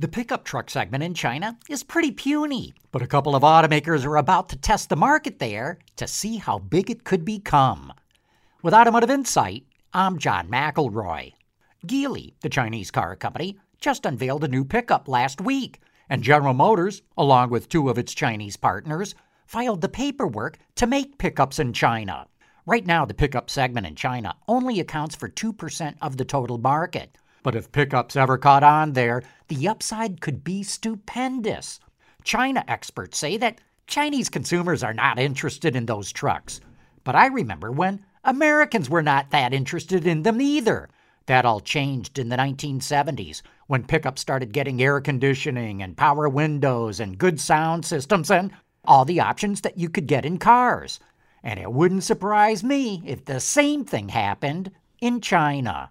The pickup truck segment in China is pretty puny, but a couple of automakers are about to test the market there to see how big it could become. With Automotive Insight, I'm John McElroy. Geely, the Chinese car company, just unveiled a new pickup last week, and General Motors, along with two of its Chinese partners, filed the paperwork to make pickups in China. Right now, the pickup segment in China only accounts for 2% of the total market. But if pickups ever caught on there, the upside could be stupendous. China experts say that Chinese consumers are not interested in those trucks. But I remember when Americans were not that interested in them either. That all changed in the 1970s when pickups started getting air conditioning and power windows and good sound systems and all the options that you could get in cars. And it wouldn't surprise me if the same thing happened in China.